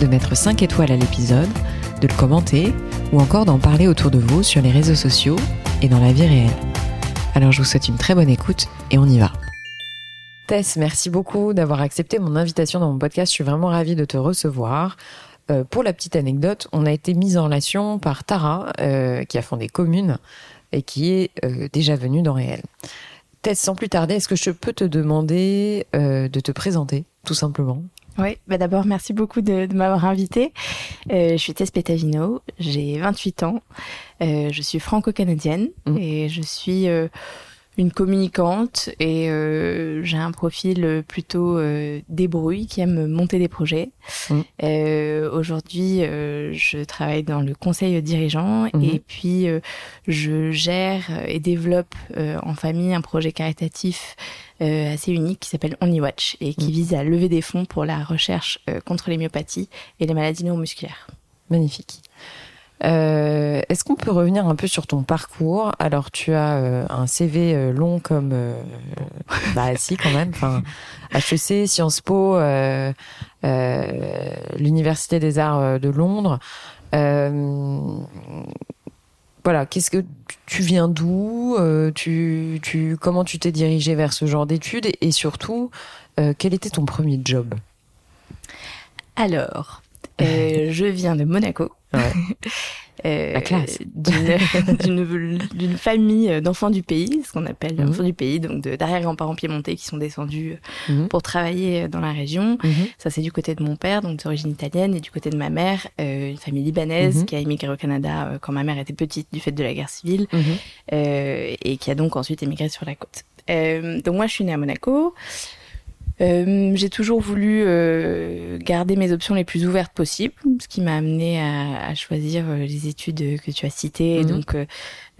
de mettre 5 étoiles à l'épisode, de le commenter ou encore d'en parler autour de vous sur les réseaux sociaux et dans la vie réelle. Alors je vous souhaite une très bonne écoute et on y va. Tess, merci beaucoup d'avoir accepté mon invitation dans mon podcast. Je suis vraiment ravie de te recevoir. Euh, pour la petite anecdote, on a été mis en relation par Tara, euh, qui a fondé Commune et qui est euh, déjà venue dans Réel. Tess, sans plus tarder, est-ce que je peux te demander de te présenter, tout simplement? Oui, bah d'abord merci beaucoup de, de m'avoir invité. Euh, je suis Tess Petavino, j'ai 28 ans, euh, je suis franco-canadienne mmh. et je suis euh, une communicante et euh, j'ai un profil plutôt euh, débrouille qui aime monter des projets. Mmh. Euh, Aujourd'hui, euh, je travaille dans le conseil dirigeant mmh. et puis je gère et développe en famille un projet caritatif assez unique qui s'appelle Only Watch et qui mmh. vise à lever des fonds pour la recherche contre les myopathies et les maladies neuromusculaires. Magnifique. Euh, Est-ce qu'on peut revenir un peu sur ton parcours? Alors, tu as euh, un CV euh, long comme... Euh, bah si, quand même. Enfin, HEC, Sciences Po, euh, l'Université des Arts de Londres. voilà, qu'est-ce que tu viens d'où? Tu, tu, Comment tu t'es dirigé vers ce genre d'études? Et, et, surtout, quel était ton premier job? Alors, je viens de Monaco. Ouais. Euh, la classe d'une famille d'enfants du pays, ce qu'on appelle mmh. enfants du pays, donc d'arrière-grands-parents piémontais qui sont descendus mmh. pour travailler dans la région. Mmh. Ça, c'est du côté de mon père, donc d'origine italienne, et du côté de ma mère, euh, une famille libanaise qui a émigré au Canada euh, quand ma mère était petite du fait de la guerre civile, euh, et qui a donc ensuite émigré sur la côte. Euh, donc moi, je suis née à Monaco. Euh, j'ai toujours voulu euh, garder mes options les plus ouvertes possibles, ce qui m'a amené à, à, choisir euh, les études que tu as citées. Mmh. Donc, euh,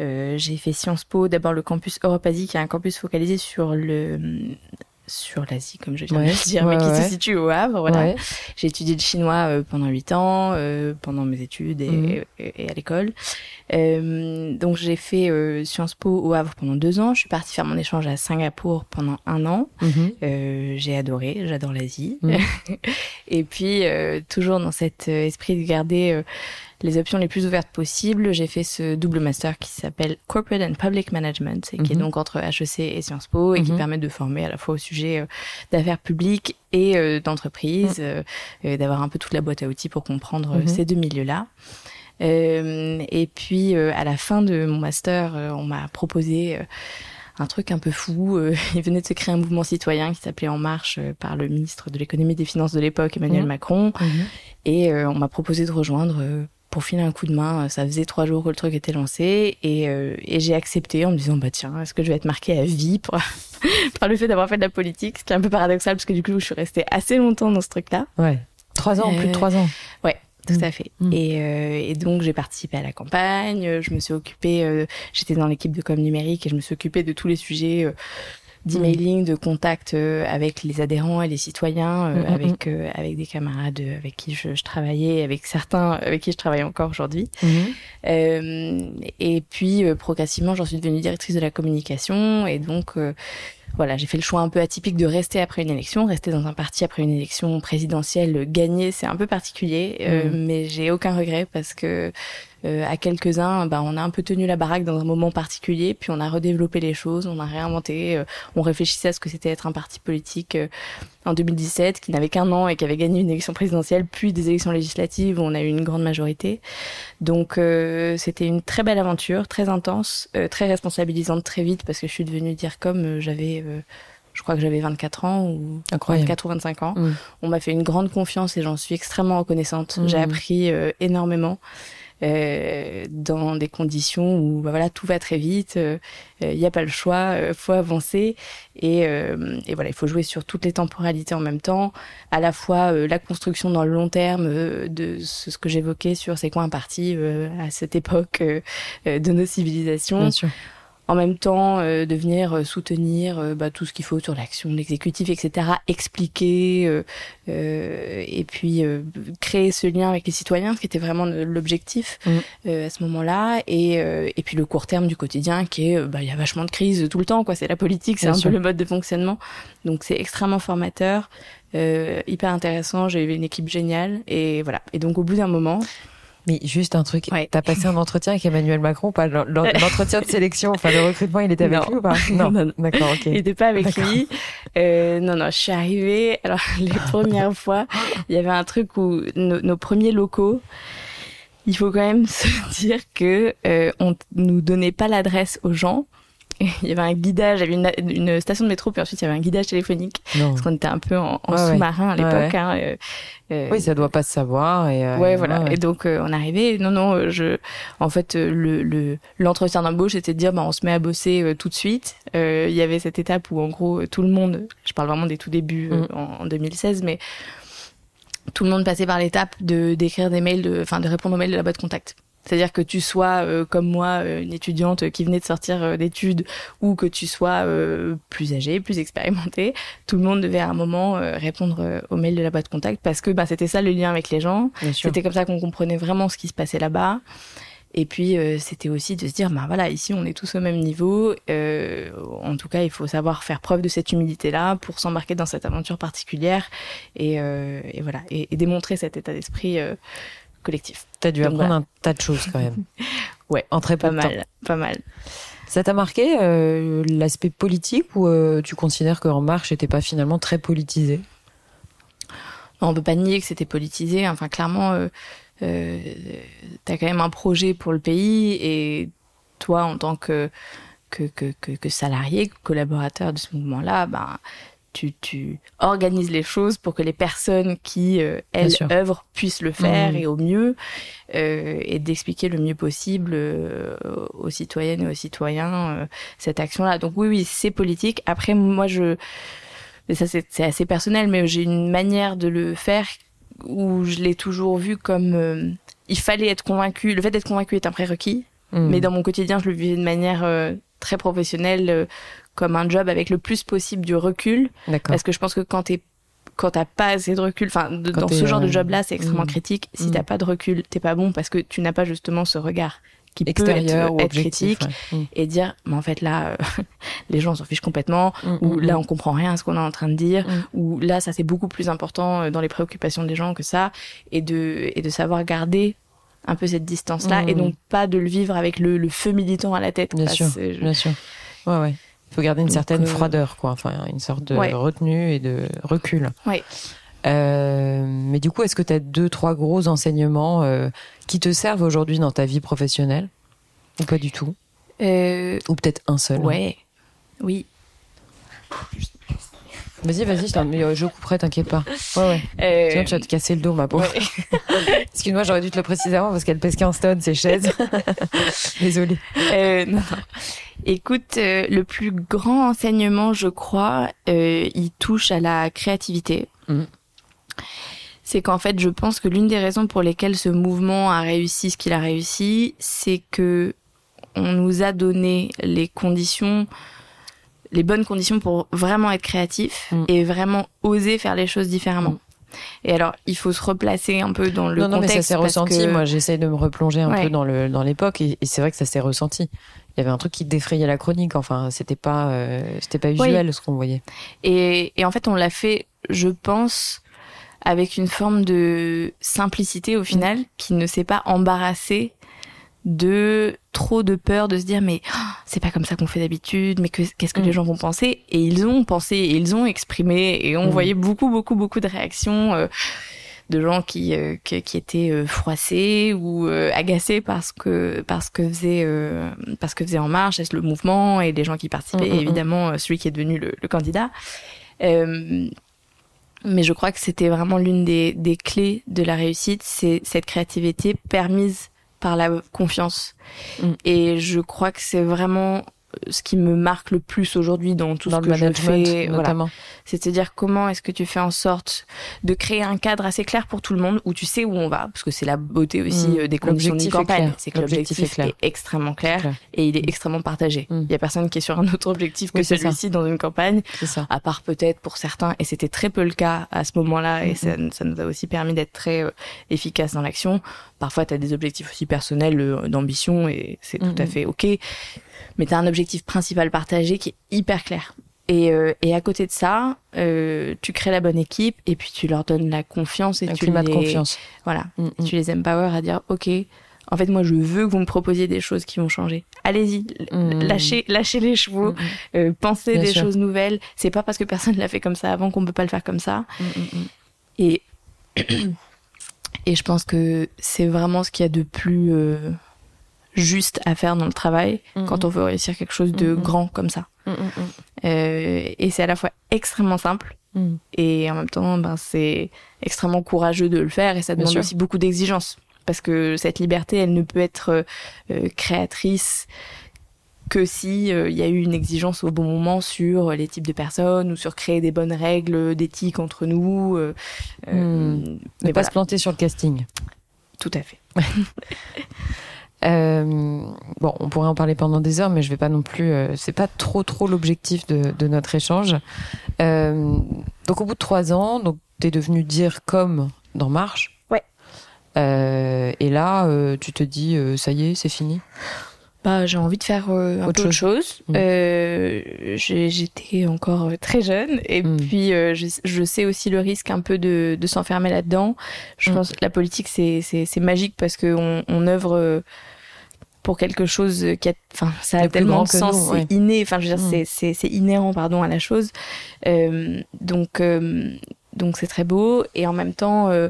euh, j'ai fait Sciences Po, d'abord le campus Europe-Asie, qui est un campus focalisé sur le sur l'Asie, comme je viens ouais, de le dire, ouais, mais qui ouais. se situe au Havre. Voilà. J'ai étudié le chinois pendant huit ans, euh, pendant mes études et, mmh. et, et à l'école. Euh, donc j'ai fait euh, Sciences Po au Havre pendant deux ans. Je suis partie faire mon échange à Singapour pendant un an. Mmh. j'ai adoré, j'adore l'Asie. Mmh. et puis toujours dans cet esprit de garder les options les plus ouvertes possibles. J'ai fait ce double master qui s'appelle Corporate and Public Management et qui est mhm. donc entre HEC et Sciences Po et qui mhm. permet de former à la fois au sujet euh, d'affaires publiques et euh, d'entreprise, mhm. euh, d'avoir un peu toute la boîte à outils pour comprendre ces deux milieux-là. Euh, et puis à la fin de mon master, on m'a proposé un truc un peu fou. il venait de se créer un mouvement citoyen qui s'appelait En Marche par le ministre de l'économie et des finances de l'époque, Emmanuel mmh. Macron. Mmh. Et on m'a proposé de rejoindre pour filer un coup de main. Ça faisait trois jours que le truc était lancé et, euh, et j'ai accepté en me disant bah tiens est-ce que je vais être marquée à vie pour... par le fait d'avoir fait de la politique, ce qui est un peu paradoxal parce que du coup je suis restée assez longtemps dans ce truc-là. Ouais, trois ans, euh, plus de trois ans. Ouais. Tout mmh. à fait. Mmh. Et, euh, et, donc j'ai participé à la campagne. Je me suis occupée. Euh, J'étais dans l'équipe de com numérique et je me suis occupée de tous les sujets euh, d'emailing, de contact euh, avec les adhérents et les citoyens, euh, mmh, avec euh, avec des camarades avec qui je, je, travaillais, avec certains avec qui je travaille encore aujourd'hui. Mmh. et puis progressivement, j'en suis devenue directrice de la communication et donc voilà, j'ai fait le choix un peu atypique de rester après une élection, rester dans un parti après une élection présidentielle, gagner, c'est un peu particulier, mmh. mais j'ai aucun regret parce que euh, à quelques-uns, bah, on a un peu tenu la baraque dans un moment particulier, puis on a redéveloppé les choses, on a réinventé, euh, on réfléchissait à ce que c'était être un parti politique euh, en 2017, qui n'avait qu'un an et qui avait gagné une élection présidentielle, puis des élections législatives où on a eu une grande majorité. Donc euh, c'était une très belle aventure, très intense, euh, très responsabilisante très vite, parce que je suis devenue dire comme j'avais je crois que j'avais 24 ans ou Incroyable. 24 ou 25 ans. Mmh. On m'a fait une grande confiance et j'en suis extrêmement reconnaissante. Mmh. J'ai appris euh, énormément. Euh, dans des conditions où bah, voilà tout va très vite, il euh, n'y a pas le choix, il faut avancer et, et, voilà il faut jouer sur toutes les temporalités en même temps, à la fois la construction dans le long terme de ce, que j'évoquais sur c'est quoi un parti à cette époque de nos civilisations. Bien sûr en même temps euh, de venir euh, soutenir euh, bah, tout ce qu'il faut sur l'action de l'exécutif, etc., expliquer et puis créer ce lien avec les citoyens, ce qui était vraiment l'objectif mm. à ce moment-là, et, et puis le court terme du quotidien qui est, bah, il y a vachement de crises tout le temps, quoi. C'est la politique, c'est un peu le mode de fonctionnement, donc c'est extrêmement formateur. hyper intéressant, j'ai eu une équipe géniale et voilà. Et donc au bout d'un moment, mais juste un truc, ouais. t'as passé un entretien avec Emmanuel Macron, pas? L'entretien de sélection, enfin le recrutement, il était avec lui ou pas? Non, non, d'accord, ok. Il n'était pas avec lui. Euh, non, non, je suis arrivée. Alors les premières fois, il y avait un truc où nos, premiers locaux, il faut quand même se dire que euh, on nous donnait pas l'adresse aux gens il y avait un guidage, il y avait une, station de métro, puis ensuite il y avait un guidage téléphonique, parce qu'on était un peu en, sous-marin à l'époque. Hein, euh, euh, oui, ça doit pas se savoir. Et, euh, ouais, voilà. Et donc on arrivait. Non, non, je, en fait, le l'entretien d'embauche, c'était de dire, bah, on se met à bosser tout de suite. Il y avait cette étape où, en gros, tout le monde, je parle vraiment des tout débuts mm. en, en 2016, mais tout le monde passait par l'étape de d'écrire des mails, de, enfin, de répondre aux mails de la boîte contact. C'est-à-dire que tu sois euh, comme moi euh, une étudiante qui venait de sortir euh, d'études ou que tu sois plus âgée, plus expérimentée, tout le monde devait à un moment répondre aux mails de la boîte contact parce que bah, c'était ça le lien avec les gens. C'était comme ça qu'on comprenait vraiment ce qui se passait là-bas. Et puis c'était aussi de se dire, bah voilà, ici on est tous au même niveau. en tout cas, il faut savoir faire preuve de cette humilité-là pour s'embarquer dans cette aventure particulière et, et voilà, et, et, démontrer cet état d'esprit collectif. T'as dû apprendre un tas de choses quand même. ouais, en très pas mal, pas mal. Ça t'a marqué euh, l'aspect politique ou euh, tu considères qu'En Marche n'était pas finalement très politisé? On On peut pas nier que c'était politisé. Enfin, clairement, euh, euh, t'as quand même un projet pour le pays et toi, en tant que que, que, que, que salarié, collaborateur de ce mouvement-là, ben tu, tu organises les choses pour que les personnes qui, euh, elles, œuvrent puissent le faire mmh. et au mieux, euh, et d'expliquer le mieux possible euh, aux citoyennes et aux citoyens cette action-là. Donc oui, oui, c'est politique. Après, moi, je... Mais ça, c'est assez personnel, mais j'ai une manière de le faire où je l'ai toujours vu comme... il fallait être convaincu. Le fait d'être convaincu est un prérequis. Mmh. Mais dans mon quotidien, je le vivais de manière très professionnelle comme un job avec le plus possible du recul. Parce que je pense que quand t'es quand t'as pas assez de recul, enfin dans ce genre de euh, job-là, c'est extrêmement mm. critique. Si tu t'as mm. pas de recul, t'es pas bon parce que tu n'as pas justement ce regard qui Extérieur peut être, critique mm. et dire mais en fait là euh, les gens s'en fichent complètement ou là on comprend rien à ce qu'on est en train de dire ou là ça c'est beaucoup plus important euh, dans les préoccupations des gens que ça et de et de savoir garder un peu cette distance là et donc pas de le vivre avec le, feu militant à la tête bien sûr bien sûr ouais ouais il faut garder une certaine euh, froideur, quoi. Enfin, une sorte de retenue et de recul. Oui. Euh, mais du coup, est-ce que tu as deux, trois gros enseignements euh, qui te servent aujourd'hui dans ta vie professionnelle? Ou pas du tout? Ou peut-être un seul? Ouais. Oui. Vas-y, vas-y, je, je couperai, t'inquiète pas. Ouais, ouais. Euh... tu vas te casser le dos, ma pauvre. Ouais. Excuse-moi, j'aurais dû te le préciser avant parce qu'elle pèse 15 tonnes, ces chaises. Désolée. Euh, non. Écoute, euh, le plus grand enseignement, je crois, euh, il touche à la créativité. Mm. C'est qu'en fait, je pense que l'une des raisons pour lesquelles ce mouvement a réussi ce qu'il a réussi, c'est que on nous a donné les conditions les bonnes conditions pour vraiment être créatif mm. et vraiment oser faire les choses différemment. Mm. Et alors, il faut se replacer un peu dans le contexte. Non, mais ça s'est ressenti. Moi, j'essaye de me replonger un peu dans le dans l'époque, et, c'est vrai que ça s'est ressenti. Il y avait un truc qui défrayait la chronique. Enfin, c'était pas euh, c'était pas usuel ce qu'on voyait. Et, et en fait, on l'a fait, je pense, avec une forme de simplicité au final, mm. qui ne s'est pas embarrassée de trop de peur de se dire mais oh, c'est pas comme ça qu'on fait d'habitude mais qu'est-ce que les mm. gens vont penser? Et ils ont pensé et ils ont exprimé et on mm. voyait beaucoup beaucoup beaucoup de réactions euh, de gens qui, euh, qui, étaient euh, froissés ou agacés parce que parce que faisait parce que faisait en marche le mouvement et des gens qui participaient et mm, évidemment celui qui est devenu le, le candidat mais je crois que c'était vraiment l'une des, des clés de la réussite c'est cette créativité permise par la confiance. Mm. Et je crois que c'est vraiment ce qui me marque le plus aujourd'hui dans tout ce que je fais, notamment. C'est-à-dire comment est-ce que tu fais en sorte de créer un cadre assez clair pour tout le monde où tu sais où on va, parce que c'est la beauté aussi mm. euh, des conditions de campagne, c'est que l'objectif est, extrêmement clair, et il est extrêmement partagé. Mm. Il y a personne qui est sur un autre objectif que celui-ci dans une campagne, ça. à part peut-être pour certains, et c'était très peu le cas à ce moment-là, et ça, ça, nous a aussi permis d'être très euh, efficace dans l'action. Parfois, tu as des objectifs aussi personnels euh, d'ambition, et c'est tout à fait ok mais tu as un objectif principal partagé qui est hyper clair. Et, euh, et à côté de ça, euh, tu crées la bonne équipe et puis tu leur donnes la confiance et tu climat les, de confiance. Voilà, mm, mm. tu les empower à dire ok, en fait moi je veux que vous me proposiez des choses qui vont changer. Allez-y, mm. lâchez, lâchez les chevaux, euh, pensez des choses nouvelles. C'est pas parce que personne l'a fait comme ça avant qu'on peut pas le faire comme ça. Et et je pense que c'est vraiment ce qu'il y a de plus euh, juste à faire dans le travail quand on veut réussir quelque chose de grand comme ça. Euh, et c'est à la fois extrêmement simple mm. et en même temps, ben, c'est extrêmement courageux de le faire et ça demande aussi beaucoup d'exigences parce que cette liberté, elle ne peut être euh, créatrice que si euh, il y a eu une exigence au bon moment sur les types de personnes ou sur créer des bonnes règles d'éthique entre nous. Euh, mm. ne pas se planter sur le casting. Tout à fait. Euh, bon, on pourrait en parler pendant des heures, mais je vais pas non plus. Euh, c'est pas trop trop l'objectif de, de, notre échange. Euh, donc au bout de trois ans, donc t'es devenu dire comme dans Marche. Ouais. Euh, et là, tu te dis, ça y est, c'est fini. Bah, j'ai envie de faire un autre peu chose. Mmh. J'étais encore très jeune et mmh. puis je, je, sais aussi le risque un peu de, de s'enfermer là-dedans. Je mmh. pense que la politique c'est c'est magique parce que on, on œuvre pour quelque chose qui a, enfin, ça a tellement de sens, c'est inné, enfin, je veux dire, mm. c'est, c'est, inhérent, pardon, à la chose. Euh, donc, euh, donc c'est très beau et en même temps, euh,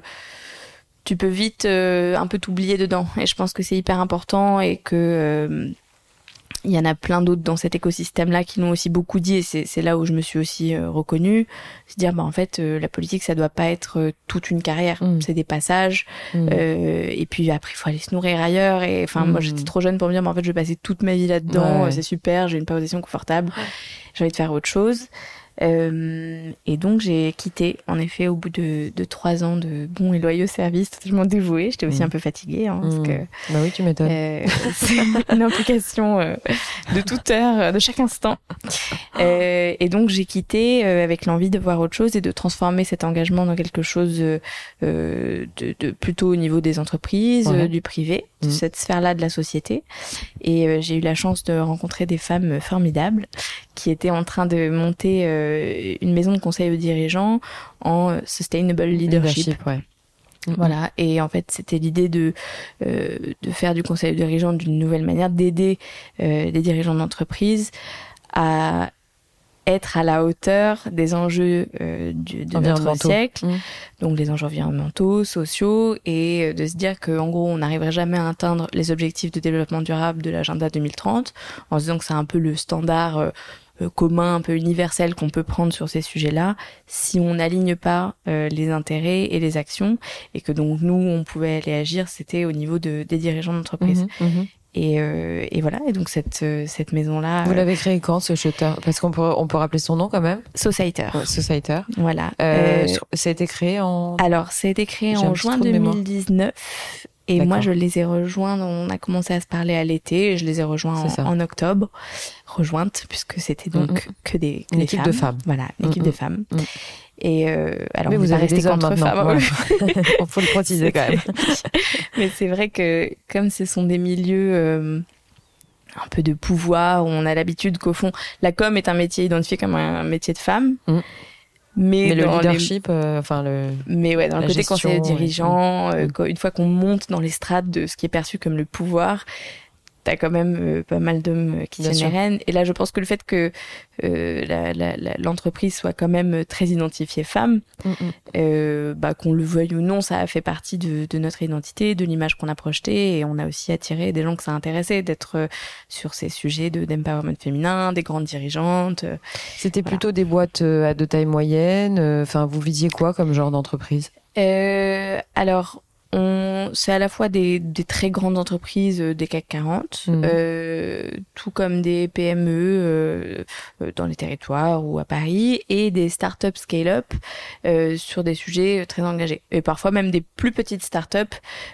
tu peux vite euh, un peu t'oublier dedans. Et je pense que c'est hyper important et que euh, il y en a plein d'autres dans cet écosystème-là qui l'ont aussi beaucoup dit, et c'est là où je me suis aussi euh, reconnue, c'est dire bah en fait euh, la politique ça doit pas être euh, toute une carrière, mm. c'est des passages, mm. et puis après il faut aller se nourrir ailleurs. Et enfin moi j'étais mm. trop jeune pour me dire mais en fait je vais passer toute ma vie là-dedans, c'est super, j'ai une position confortable, j'ai envie de faire autre chose. Euh, et donc j'ai quitté, en effet, au bout de, de trois ans de bons et loyaux services, totalement dévoué. J'étais aussi mm. un peu fatiguée, hein, parce mm. que bah oui, tu m'étonnes. Euh, c'est une implication euh, de toute heure, de chaque instant. Euh, et donc j'ai quitté euh, avec l'envie de voir autre chose et de transformer cet engagement dans quelque chose de, de, plutôt au niveau des entreprises, du privé, de mm. cette sphère-là de la société. Et j'ai eu la chance de rencontrer des femmes formidables qui étaient en train de monter euh, une maison de conseil aux dirigeants en sustainable leadership. Voilà, et en fait, c'était l'idée de euh, de faire du conseil aux dirigeants d'une nouvelle manière, d'aider euh, les dirigeants d'entreprise à être à la hauteur des enjeux du, de notre siècle, mmh. donc les enjeux environnementaux, sociaux, et de se dire qu'en gros, on n'arriverait jamais à atteindre les objectifs de développement durable de l'agenda 2030, en se disant que c'est un peu le standard euh, commun, un peu universel qu'on peut prendre sur ces sujets-là, si on n'aligne pas euh, les intérêts et les actions, et que donc nous, on pouvait aller agir, c'était au niveau de, des dirigeants d'entreprise. Mhm, mhm. Et, euh, et, voilà, et donc cette, euh, cette maison-là. Vous l'avez créé quand ce shutter? Parce qu'on peut, on peut rappeler son nom quand même Societer. Societer. Voilà. Euh, ça a été créé en. Alors, ça a été créé en juin 2019. Et moi, je les ai rejoints, on a commencé à se parler à l'été, je les ai rejoints en, octobre, rejointes, puisque c'était donc mm, mm. que des, une équipe de femmes. Voilà, une équipe de femmes. Et euh, alors, Mais vous avez des hommes femmes. Il faut le préciser quand même. Mais c'est vrai que comme ce sont des milieux euh, un peu de pouvoir, où on a l'habitude qu'au fond, la com est un métier identifié comme un métier de femme. Mm. Mais, le leadership, euh, enfin le. Mais ouais, dans le côté conseiller dirigeant, euh, une fois qu'on monte dans les strates de ce qui est perçu comme le pouvoir, t'as quand même euh, pas mal d'hommes qui tiennent les rênes. Et là, je pense que le fait que euh, l'entreprise soit quand même très identifiée femme, mm, mm. euh, bah, qu'on le veuille ou non, ça a fait partie de, de notre identité, de l'image qu'on a projetée, et on a aussi attiré des gens que ça intéressait d'être sur ces sujets de d'empowerment féminin, des grandes dirigeantes. C'était plutôt des boîtes à de taille moyenne. Enfin, vous visiez quoi comme genre d'entreprise? Alors c'est à la fois des, des, très grandes entreprises euh, des CAC 40, mhm. euh, tout comme des PME euh, euh, dans les territoires ou à Paris, et des startups scale-up euh, sur des sujets très engagés. Et parfois même des plus petites startups,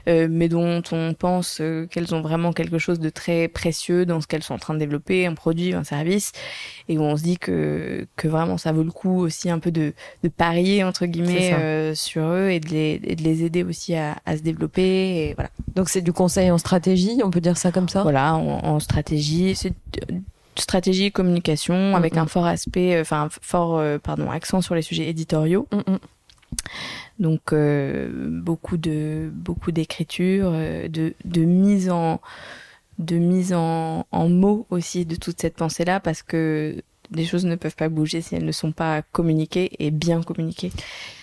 euh, mais dont on pense qu'elles ont vraiment quelque chose de très précieux dans ce qu'elles sont en train de développer, un produit, un service, et où on se dit que, que vraiment ça vaut le coup aussi un peu de, de parier entre guillemets sur eux et de, les, et de les aider aussi à à se développer. Et voilà. Donc c'est du conseil en stratégie, on peut dire ça comme ça? Voilà, en, stratégie, c'est stratégie communication mm, avec mm. un fort aspect, euh, enfin fort euh, pardon accent sur les sujets éditoriaux. Mm, Donc euh, beaucoup de beaucoup d'écriture, de, de mise en de mise en, en mots aussi de toute cette pensée là parce que les choses ne peuvent pas bouger si elles ne sont pas communiquées et bien communiquées.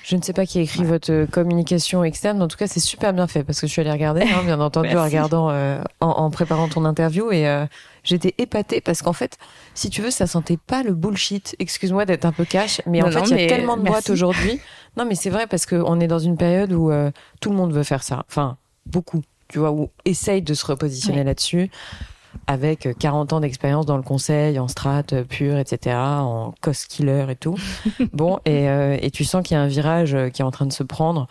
Je ne sais pas qui a écrit votre euh, communication externe, en tout cas, c'est super bien fait parce que je suis allée regarder, hein, bien entendu, en regardant, euh, en, préparant ton interview et euh, j'étais épatée parce qu'en fait, si tu veux, ça sentait pas le bullshit. Excuse-moi d'être un peu cash, mais en fait, il y a tellement de boîtes aujourd'hui. Non, mais c'est vrai parce qu'on est dans une période où tout le monde veut faire ça. Enfin, beaucoup, tu vois, ou essaye de se repositionner là-dessus avec 40 ans d'expérience dans le conseil, en strat pur, etc., en cost killer et tout. bon, et, euh, et tu sens qu'il y a un virage euh, qui est en train de se prendre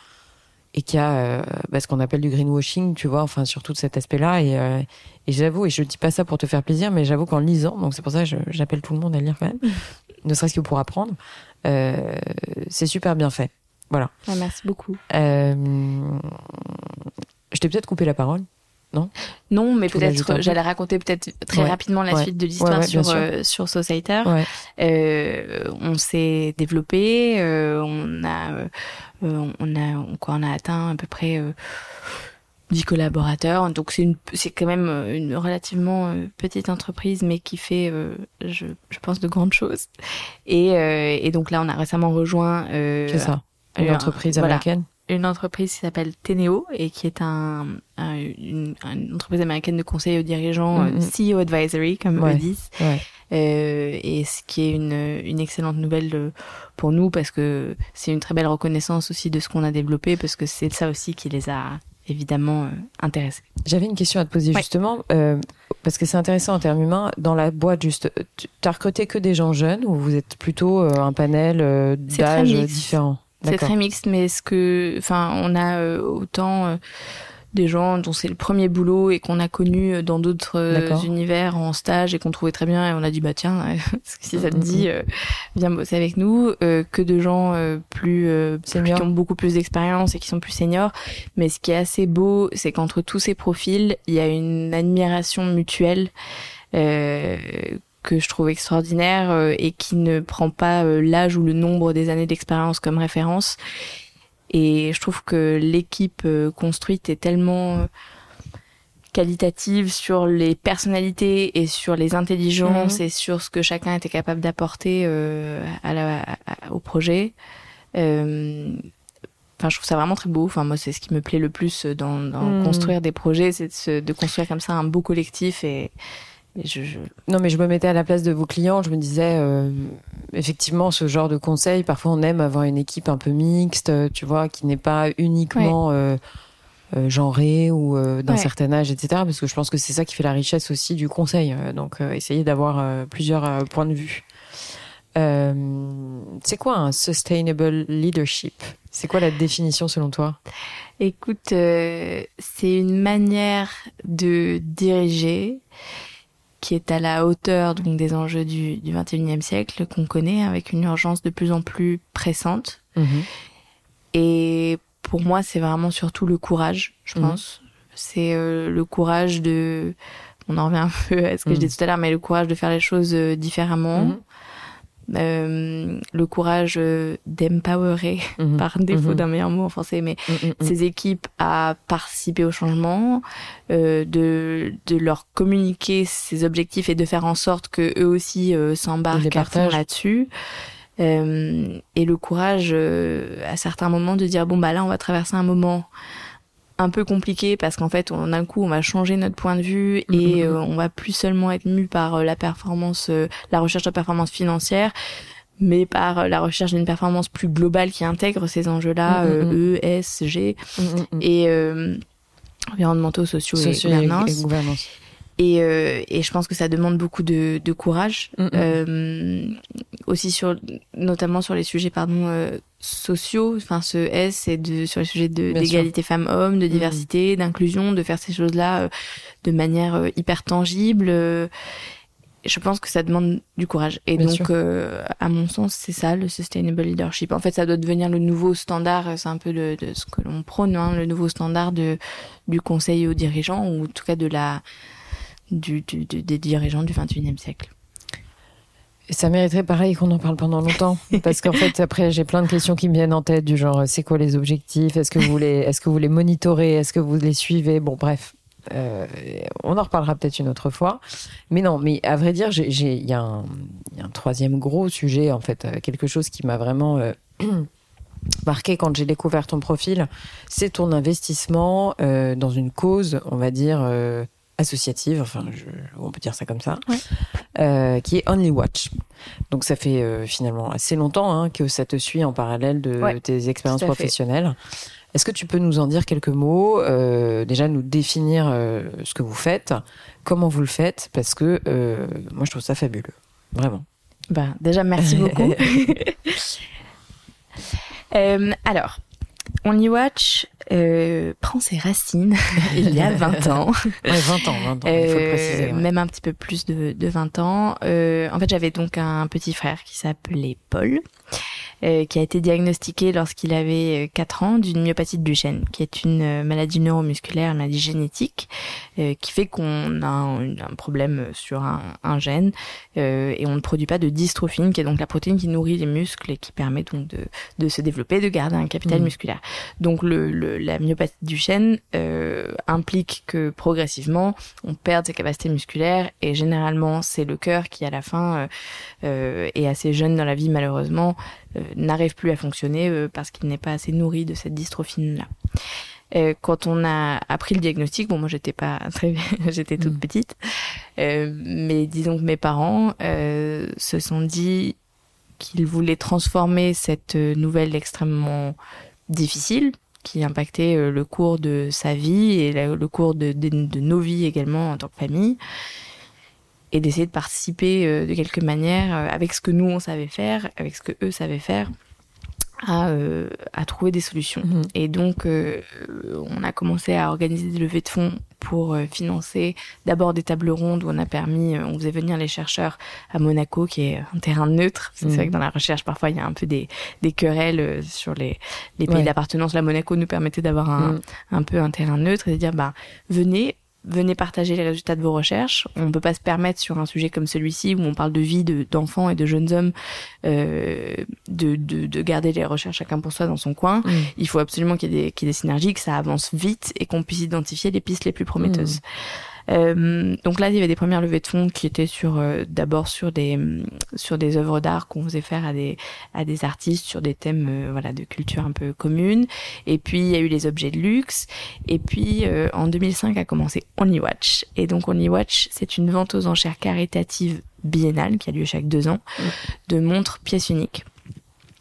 et qu'il y a euh, bah, ce qu'on appelle du greenwashing, tu vois, enfin sur tout cet aspect-là. Et, et j'avoue, et je dis pas ça pour te faire plaisir, mais j'avoue qu'en lisant, donc c'est pour ça que j'appelle tout le monde à lire quand même, ne serait-ce que pour apprendre, c'est super bien fait. Voilà. Ah, merci beaucoup. je t'ai peut-être coupé la parole non? Non, mais peut-être j'allais raconter peut-être très rapidement la suite de l'histoire sur euh, sur Societer. Euh, on s'est développé, euh, on a euh, on a quoi on a atteint à peu près 10 collaborateurs. Donc c'est une c'est quand même une relativement petite entreprise mais qui fait je, je pense de grandes choses. Et et donc là on a récemment rejoint C'est ça. Une entreprise américaine une entreprise qui s'appelle Teneo et qui est un, une, entreprise américaine de conseil aux dirigeants, mm, mm. CEO Advisory comme eux disent. Euh, et ce qui est une, une excellente nouvelle euh, pour nous parce que c'est une très belle reconnaissance aussi de ce qu'on a développé parce que c'est ça aussi qui les a évidemment euh, intéressés. J'avais une question à te poser justement euh, parce que c'est intéressant en termes humains. Dans la boîte, juste, tu as recruté que des gens jeunes ou vous êtes plutôt un panel d'âge différent? C'est très mixte, mais ce que, enfin, on a euh, autant euh, des gens dont c'est le premier boulot et qu'on a connu euh, dans d'autres univers en stage et qu'on trouvait très bien et on a dit bah tiens si ça te dit viens bosser avec nous que de gens plus, plus, qui ont beaucoup plus d'expérience et qui sont plus seniors. Mais ce qui est assez beau c'est qu'entre tous ces profils il y a une admiration mutuelle que je trouve extraordinaire euh, et qui ne prend pas euh, l'âge ou le nombre des années d'expérience comme référence. Et je trouve que l'équipe euh, construite est tellement qualitative sur les personnalités et sur les intelligences mhm. et sur ce que chacun était capable d'apporter à la, au projet. Euh, Enfin, je trouve ça vraiment très beau. Enfin, moi, c'est ce qui me plaît le plus dans, dans mhm. construire des projets, c'est de, de, construire comme ça un beau collectif et, non, mais je me mettais à la place de vos clients. Je me disais, euh, effectivement, ce genre de conseil, parfois on aime avoir une équipe un peu mixte, tu vois, qui n'est pas uniquement euh, euh, genrée ou d'un certain âge, etc. Parce que je pense que c'est ça qui fait la richesse aussi du conseil. donc, essayer d'avoir plusieurs points de vue. c'est quoi un sustainable leadership? C'est quoi la définition selon toi? Écoute, c'est une manière de diriger qui est à la hauteur donc des enjeux du, du 21e siècle qu'on connaît avec une urgence de plus en plus pressante. Mhm. Et pour moi, c'est vraiment surtout le courage, je mhm. pense. C'est euh, le courage de, on en revient un peu à ce que je mhm. disais tout à l'heure, mais le courage de faire les choses euh, différemment, euh, le courage euh, d'empowerer, mhm. par défaut mhm. d'un meilleur mot en français, mais mhm, ces équipes à participer au changement, euh, de, de leur communiquer ces objectifs et de faire en sorte que eux aussi euh, s'embarquent là-dessus. Et le courage à certains moments de dire bon bah là on va traverser un moment un peu compliqué parce qu'en fait, on, d'un coup, on va changer notre point de vue et mm-hmm. euh, on va plus seulement être mu par euh, la performance, euh, la recherche de performance financière, mais par la recherche d'une performance plus globale qui intègre ces enjeux-là, E, S, G, et environnementaux, sociaux, et gouvernance. Et, euh, et, je pense que ça demande beaucoup de, de courage, mm, mm. euh, aussi sur, notamment sur les sujets pardon euh, sociaux. Enfin, ce S, c'est de sur les sujets d'égalité femmes-hommes, de mm, diversité, d'inclusion, de faire ces choses-là euh, de manière euh, hyper tangible. je pense que ça demande du courage. Et donc, à mon sens, c'est ça le sustainable leadership. En fait, ça doit devenir le nouveau standard. C'est un peu de, de ce que l'on prône, hein, le nouveau standard de du conseil aux dirigeants ou en tout cas de la du, des dirigeants du 21e siècle. Et ça mériterait pareil qu'on en parle pendant longtemps, parce qu'en fait après j'ai plein de questions qui me viennent en tête du genre c'est quoi les objectifs, est-ce que vous les, est-ce que vous les monitorez, est-ce que vous les suivez, bon bref, euh, on en reparlera peut-être une autre fois. Mais non, mais à vrai dire, il y, a un troisième gros sujet, en fait, euh, quelque chose qui m'a vraiment euh, marqué quand j'ai découvert ton profil, c'est ton investissement dans une cause, on va dire, associative, enfin, on peut dire ça comme ça, euh, qui est Only Watch. Donc ça fait euh, finalement assez longtemps hein, que ça te suit en parallèle de tes expériences professionnelles. Est-ce que tu peux nous en dire quelques mots euh, Déjà nous définir ce que vous faites, comment vous le faites, parce que moi je trouve ça fabuleux, vraiment. Bah, déjà merci beaucoup. alors, Only Watch euh, prend ses racines il y a 20 ans. Ouais, 20 ans, 20 ans, il faut le préciser. Euh, même un petit peu plus de, de 20 ans. Euh, en fait, j'avais donc un petit frère qui s'appelait Paul. Euh, qui a été diagnostiqué lorsqu'il avait 4 euh, ans d'une myopathie de Duchenne, qui est une euh, maladie neuromusculaire, une maladie génétique, qui fait qu'on a un, un, problème sur un, un gène et on ne produit pas de dystrophine, qui est donc la protéine qui nourrit les muscles et qui permet donc de, de se développer, de garder un capital mmh. musculaire. Donc le, le, la myopathie de Duchenne implique que progressivement on perd ses capacités musculaires et généralement c'est le cœur qui à la fin est assez jeune dans la vie malheureusement euh, n'arrive plus à fonctionner euh, parce qu'il n'est pas assez nourri de cette dystrophine-là. Euh, quand on a appris le diagnostic, bon moi j'étais pas très, j'étais toute mm. petite, mais disons que mes parents se sont dit qu'ils voulaient transformer cette nouvelle extrêmement difficile qui impactait le cours de sa vie et le cours de, de nos vies également en tant que famille et d'essayer de participer euh, de quelque manière euh, avec ce que nous on savait faire, avec ce que eux savaient faire. À, euh, à trouver des solutions. Mhm. Et donc, on a commencé à organiser des levées de fonds pour financer d'abord des tables rondes où on a permis, on faisait venir les chercheurs à Monaco, qui est un terrain neutre. C'est vrai mhm. que dans la recherche, parfois, il y a un peu des, des querelles sur les, les pays d'appartenance. La Monaco nous permettait d'avoir un, mhm. un peu un terrain neutre et de dire, bah, venez, venez partager les résultats de vos recherches. On ne peut pas se permettre sur un sujet comme celui-ci où on parle de vie d'enfants et de jeunes hommes euh, de, de, de, garder les recherches chacun pour soi dans son coin. Mm. Il faut absolument qu'il y, ait des, des synergies, que ça avance vite et qu'on puisse identifier les pistes les plus prometteuses. Mm. Euh, donc là, il y avait des premières levées de fonds qui étaient sur euh, d'abord sur des sur des œuvres d'art qu'on faisait faire à des à des artistes sur des thèmes euh, voilà de culture un peu commune. Et puis il y a eu les objets de luxe. Et puis en 2005 a commencé Only Watch. Et donc Only Watch, c'est une vente aux enchères caritative biennale qui a lieu chaque deux ans de montres pièces uniques.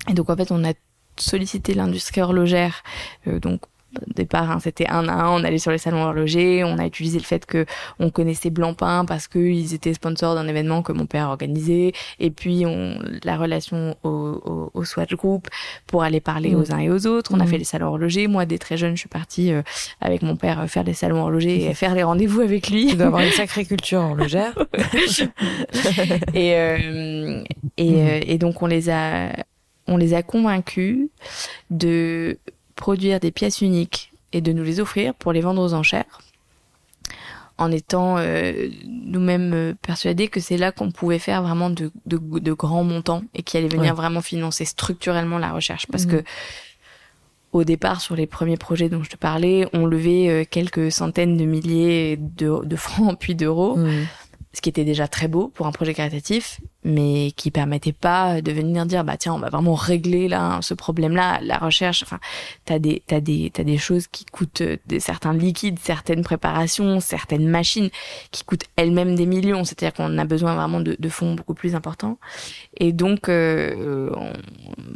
Et donc en fait, on a sollicité l'industrie horlogère, donc au départ, hein, c'était un à un, on allait sur les salons horlogers, on a utilisé le fait que on connaissait Blancpain parce qu'ils étaient sponsors d'un événement que mon père organisait, et puis on, la relation au, au, Swatch Group pour aller parler aux mm. uns et aux autres. On a mm. fait les salons horlogers. Moi, dès très jeune, je suis partie euh, avec mon père faire les salons horlogers et faire les rendez-vous avec lui. Tu dois avoir une sacrée culture horlogère. et, euh, et, mm. euh, et donc on les a on les a convaincus de produire des pièces uniques et de nous les offrir pour les vendre aux enchères en étant euh, nous-mêmes euh, persuadés que c'est là qu'on pouvait faire vraiment de, de, grands montants et qui allait venir vraiment financer structurellement la recherche. Parce mhm. que au départ, sur les premiers projets dont je te parlais, on levait euh, quelques centaines de milliers de, francs puis d'euros. Mhm. ce qui était déjà très beau pour un projet caritatif, mais qui permettait pas de venir dire bah tiens on va vraiment régler là ce problème là la recherche. Enfin t'as des t'as des t'as des choses qui coûtent euh, des certains liquides certaines préparations certaines machines qui coûtent elles-mêmes des millions. C'est-à-dire qu'on a besoin vraiment de, de, fonds beaucoup plus importants. Et donc euh,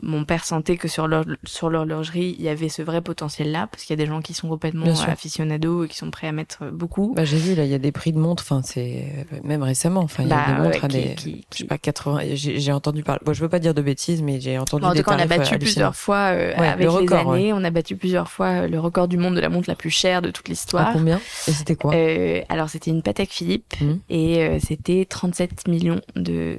mon père sentait que sur leur sur l'horlogerie il y avait ce vrai potentiel là parce qu'il y a des gens qui sont complètement aficionados et qui sont prêts à mettre beaucoup. Bah, j'ai vu là il y a des prix de montres enfin c'est même récemment enfin il y a bah, des montres à des je sais pas 80 j'ai entendu parler bon je veux pas dire de bêtises mais j'ai entendu en des tout cas, on a battu plusieurs fois euh, avec les années. on a battu plusieurs fois euh, le record du monde de la montre la plus chère de toute l'histoire. à combien et c'était quoi euh, alors c'était une Patek Philippe mmh. et c'était 37 millions de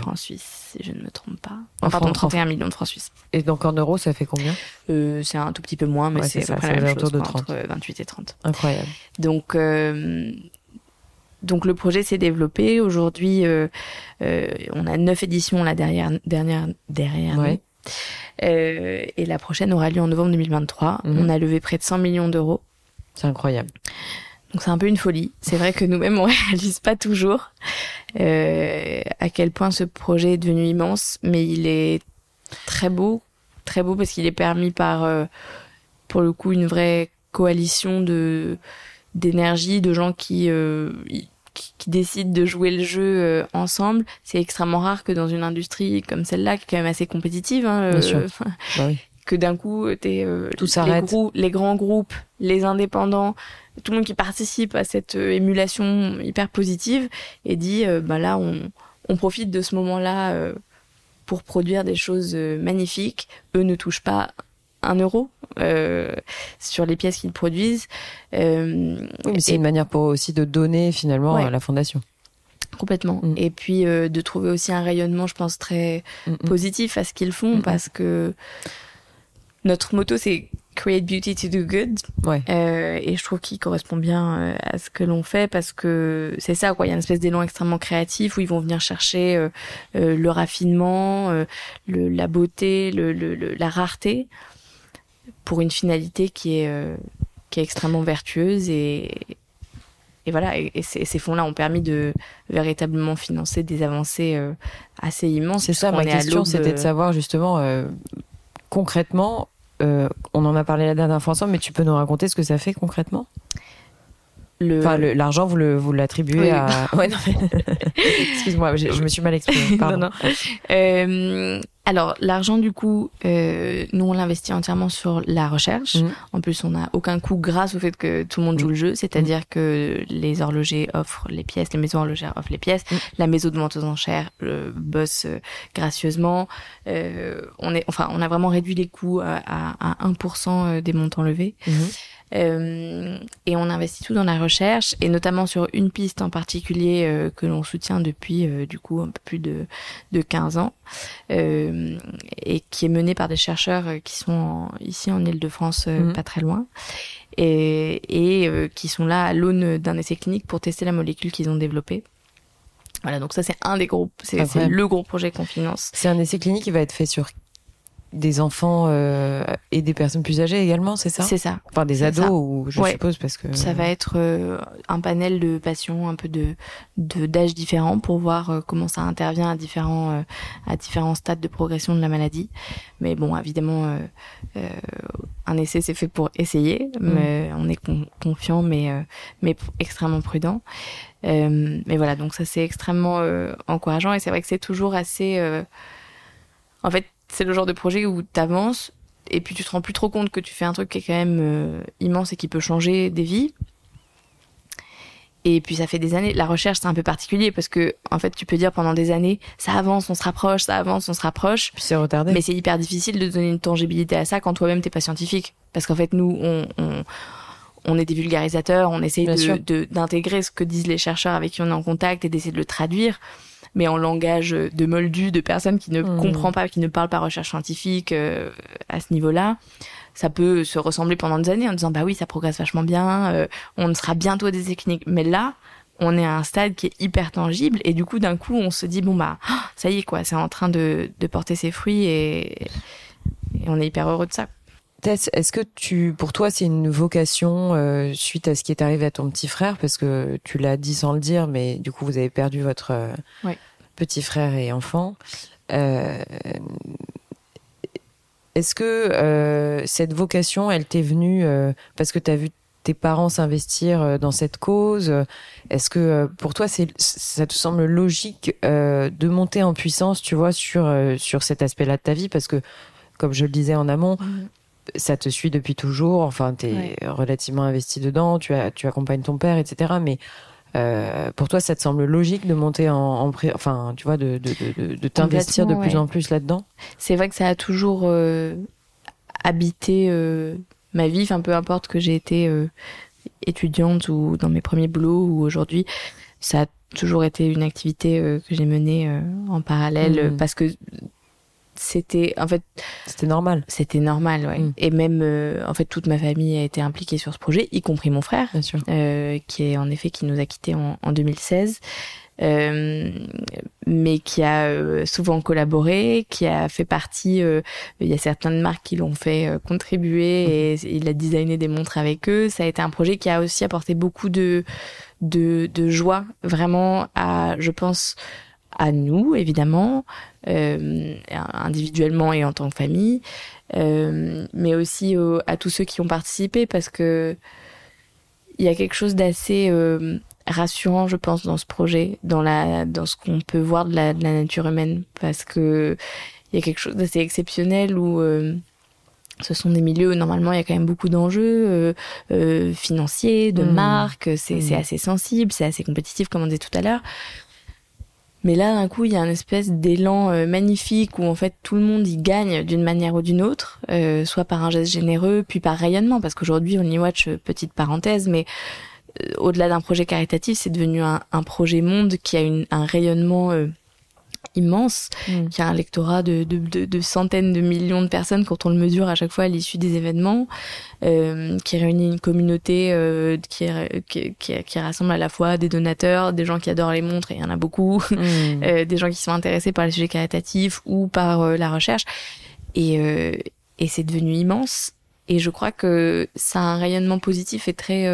francs suisses si je ne me trompe pas. En pardon 31 millions de francs suisses. Et donc en euros ça fait combien c'est un tout petit peu moins mais c'est à peu près la même chose de 30. entre 28 et 30 incroyable. Donc donc le projet s'est développé. Aujourd'hui, euh, euh, on a neuf éditions la dernière dernière derrière euh, et la prochaine aura lieu en novembre 2023. Mhm. On a levé près de 100 millions d'euros. C'est incroyable. Donc c'est un peu une folie. C'est vrai que nous-mêmes on réalise pas toujours à quel point ce projet est devenu immense, mais il est très beau, très beau parce qu'il est permis par, pour le coup, une vraie coalition de d'énergie, de gens qui, euh, qui, décident de jouer le jeu euh, ensemble. C'est extrêmement rare que dans une industrie comme celle-là, qui est quand même assez compétitive, hein, euh, bah que d'un coup, t'es tout s'arrête. Les, les, grands groupes, les indépendants, tout le monde qui participe à cette émulation hyper positive et dit, bah là, on, on profite de ce moment-là pour produire des choses magnifiques. Eux ne touchent pas un euro euh, sur les pièces qu'ils produisent. Euh, oui, c'est une manière pour eux aussi de donner finalement à la fondation. Complètement. Mm. Et puis euh, de trouver aussi un rayonnement, je pense, très mm, mm. positif à ce qu'ils font parce que notre motto c'est Create Beauty to Do Good. Ouais. Euh, et je trouve qu'il correspond bien euh, à ce que l'on fait parce que c'est ça, quoi. Il y a une espèce d'élan extrêmement créatif où ils vont venir chercher euh, euh le raffinement, le, la beauté, le, le, la rareté pour une finalité qui est, euh, qui est extrêmement vertueuse et, et voilà, et, ces, fonds-là ont permis de véritablement financer des avancées euh, assez immenses. C'est ça, ma question, c'était de savoir justement euh, concrètement, on en a parlé la dernière fois ensemble, mais tu peux nous raconter ce que ça fait concrètement? Enfin, l'argent, vous le, vous l'attribuez à. Ouais, Excuse-moi, je, me suis mal exprimée. Pardon. Non, non. Euh, alors, l'argent, du coup, euh, nous, on l'investit entièrement sur la recherche. Mm. En plus, on n'a aucun coût grâce au fait que tout le monde joue le jeu. C'est-à-dire mm. que les horlogers offrent les pièces, les maisons horlogères offrent les pièces, mm. la maison de vente aux enchères euh, bosse euh, gracieusement. Euh, on est, enfin, on a vraiment réduit les coûts à, à 1% des montants levés. Euh, et on investit tout dans la recherche et notamment sur une piste en particulier euh, que l'on soutient depuis euh, du coup un peu plus de, de 15 ans et qui est menée par des chercheurs qui sont ici en Ile-de-France mhm. pas très loin et, et qui sont là à l'aune d'un essai clinique pour tester la molécule qu'ils ont développée. Voilà, donc ça c'est un des groupes, c'est le gros projet qu'on finance. C'est un essai clinique qui va être fait sur des enfants euh, et des personnes plus âgées également, c'est ça? C'est ça. Enfin des ados, ou, je suppose, parce que ça va être euh, un panel de patients un peu de d'âges différents pour voir euh, comment ça intervient à différents à différents stades de progression de la maladie. Mais bon, évidemment, un essai c'est fait pour essayer, mm. mais on est confiant, mais mais extrêmement prudent. mais voilà, donc ça c'est extrêmement encourageant et c'est vrai que c'est toujours assez en fait, c'est le genre de projet où tu avances et puis tu te rends plus trop compte que tu fais un truc qui est quand même euh, immense et qui peut changer des vies. Et puis ça fait des années. La recherche c'est un peu particulier parce que en fait tu peux dire pendant des années ça avance, on se rapproche, ça avance, on se rapproche. Puis c'est retardé. Mais c'est hyper difficile de donner une tangibilité à ça quand toi-même t'es pas scientifique. Parce qu'en fait nous on, on, on est des vulgarisateurs, on essaye d'intégrer ce que disent les chercheurs avec qui on est en contact et d'essayer de le traduire mais en langage de moldu, de personnes qui ne mmh. comprennent pas, qui ne parlent pas recherche scientifique euh, à ce niveau-là. Ça peut se ressembler pendant des années en disant bah oui ça progresse vachement bien, euh, on sera bientôt des techniques. Mais là, on est à un stade qui est hyper tangible et du coup d'un coup on se dit bon bah ça y est quoi, c'est en train de, de porter ses fruits et, et on est hyper heureux de ça. Tess, est-ce que tu, pour toi, c'est une vocation euh, suite à ce qui est arrivé à ton petit frère, parce que tu l'as dit sans le dire, mais du coup vous avez perdu votre euh, petit frère et enfant. Euh, est-ce que cette vocation, elle t'est venue parce que tu as vu tes parents s'investir dans cette cause? Est-ce que pour toi, c'est, ça te semble logique de monter en puissance, tu vois, sur sur cet aspect-là de ta vie, parce que comme je le disais en amont, mmh ça te suit depuis toujours. Enfin, tu es relativement investi dedans. Tu, as, tu accompagnes ton père, etc. Mais euh, pour toi, ça te semble logique de monter en, en enfin, tu vois, de, de, de, t'investir de plus en plus là-dedans? C'est vrai que ça a toujours euh, habité euh, ma vie. Enfin, peu importe que j'ai été étudiante ou dans mes premiers boulots ou aujourd'hui, ça a toujours été une activité que j'ai menée en parallèle mmh. parce que c'était en fait c'était normal c'était normal ouais mm. et même euh, en fait toute ma famille a été impliquée sur ce projet y compris mon frère Bien sûr. Euh, qui est en effet qui nous a quittés en, en 2016 euh, mais qui a euh, souvent collaboré, qui a fait partie. Euh, il y a certaines marques qui l'ont fait contribuer mm-hmm. et il a designé des montres avec eux. Ça a été un projet qui a aussi apporté beaucoup de de, de joie, vraiment à, je pense, à nous évidemment, euh, individuellement et en tant que famille, euh, mais aussi à tous ceux qui ont participé parce que il y a quelque chose d'assez euh, rassurant, je pense, dans ce projet, dans la, dans ce qu'on peut voir de la, de la, nature humaine, parce que il y a quelque chose d'assez exceptionnel où ce sont des milieux où normalement il y a quand même beaucoup d'enjeux financiers, de mmh. marques, c'est mmh. assez sensible, c'est assez compétitif comme on disait tout à l'heure. Mais là, d'un coup, il y a un espèce d'élan euh, magnifique où en fait tout le monde y gagne d'une manière ou d'une autre, euh, soit par un geste généreux, puis par rayonnement, parce qu'aujourd'hui, on y watch, euh, petite parenthèse, mais au-delà d'un projet caritatif, c'est devenu un, un, projet monde qui a une, un rayonnement immense, mm. qui a un lectorat de, de, de, de, centaines de millions de personnes quand on le mesure à chaque fois à l'issue des événements, euh, qui réunit une communauté euh, qui, qui, qui, qui, rassemble à la fois des donateurs, des gens qui adorent les montres, et il y en a beaucoup, mm. euh, des gens qui sont intéressés par les sujets caritatifs ou par la recherche. Et, et c'est devenu immense. Et je crois que ça a un rayonnement positif et très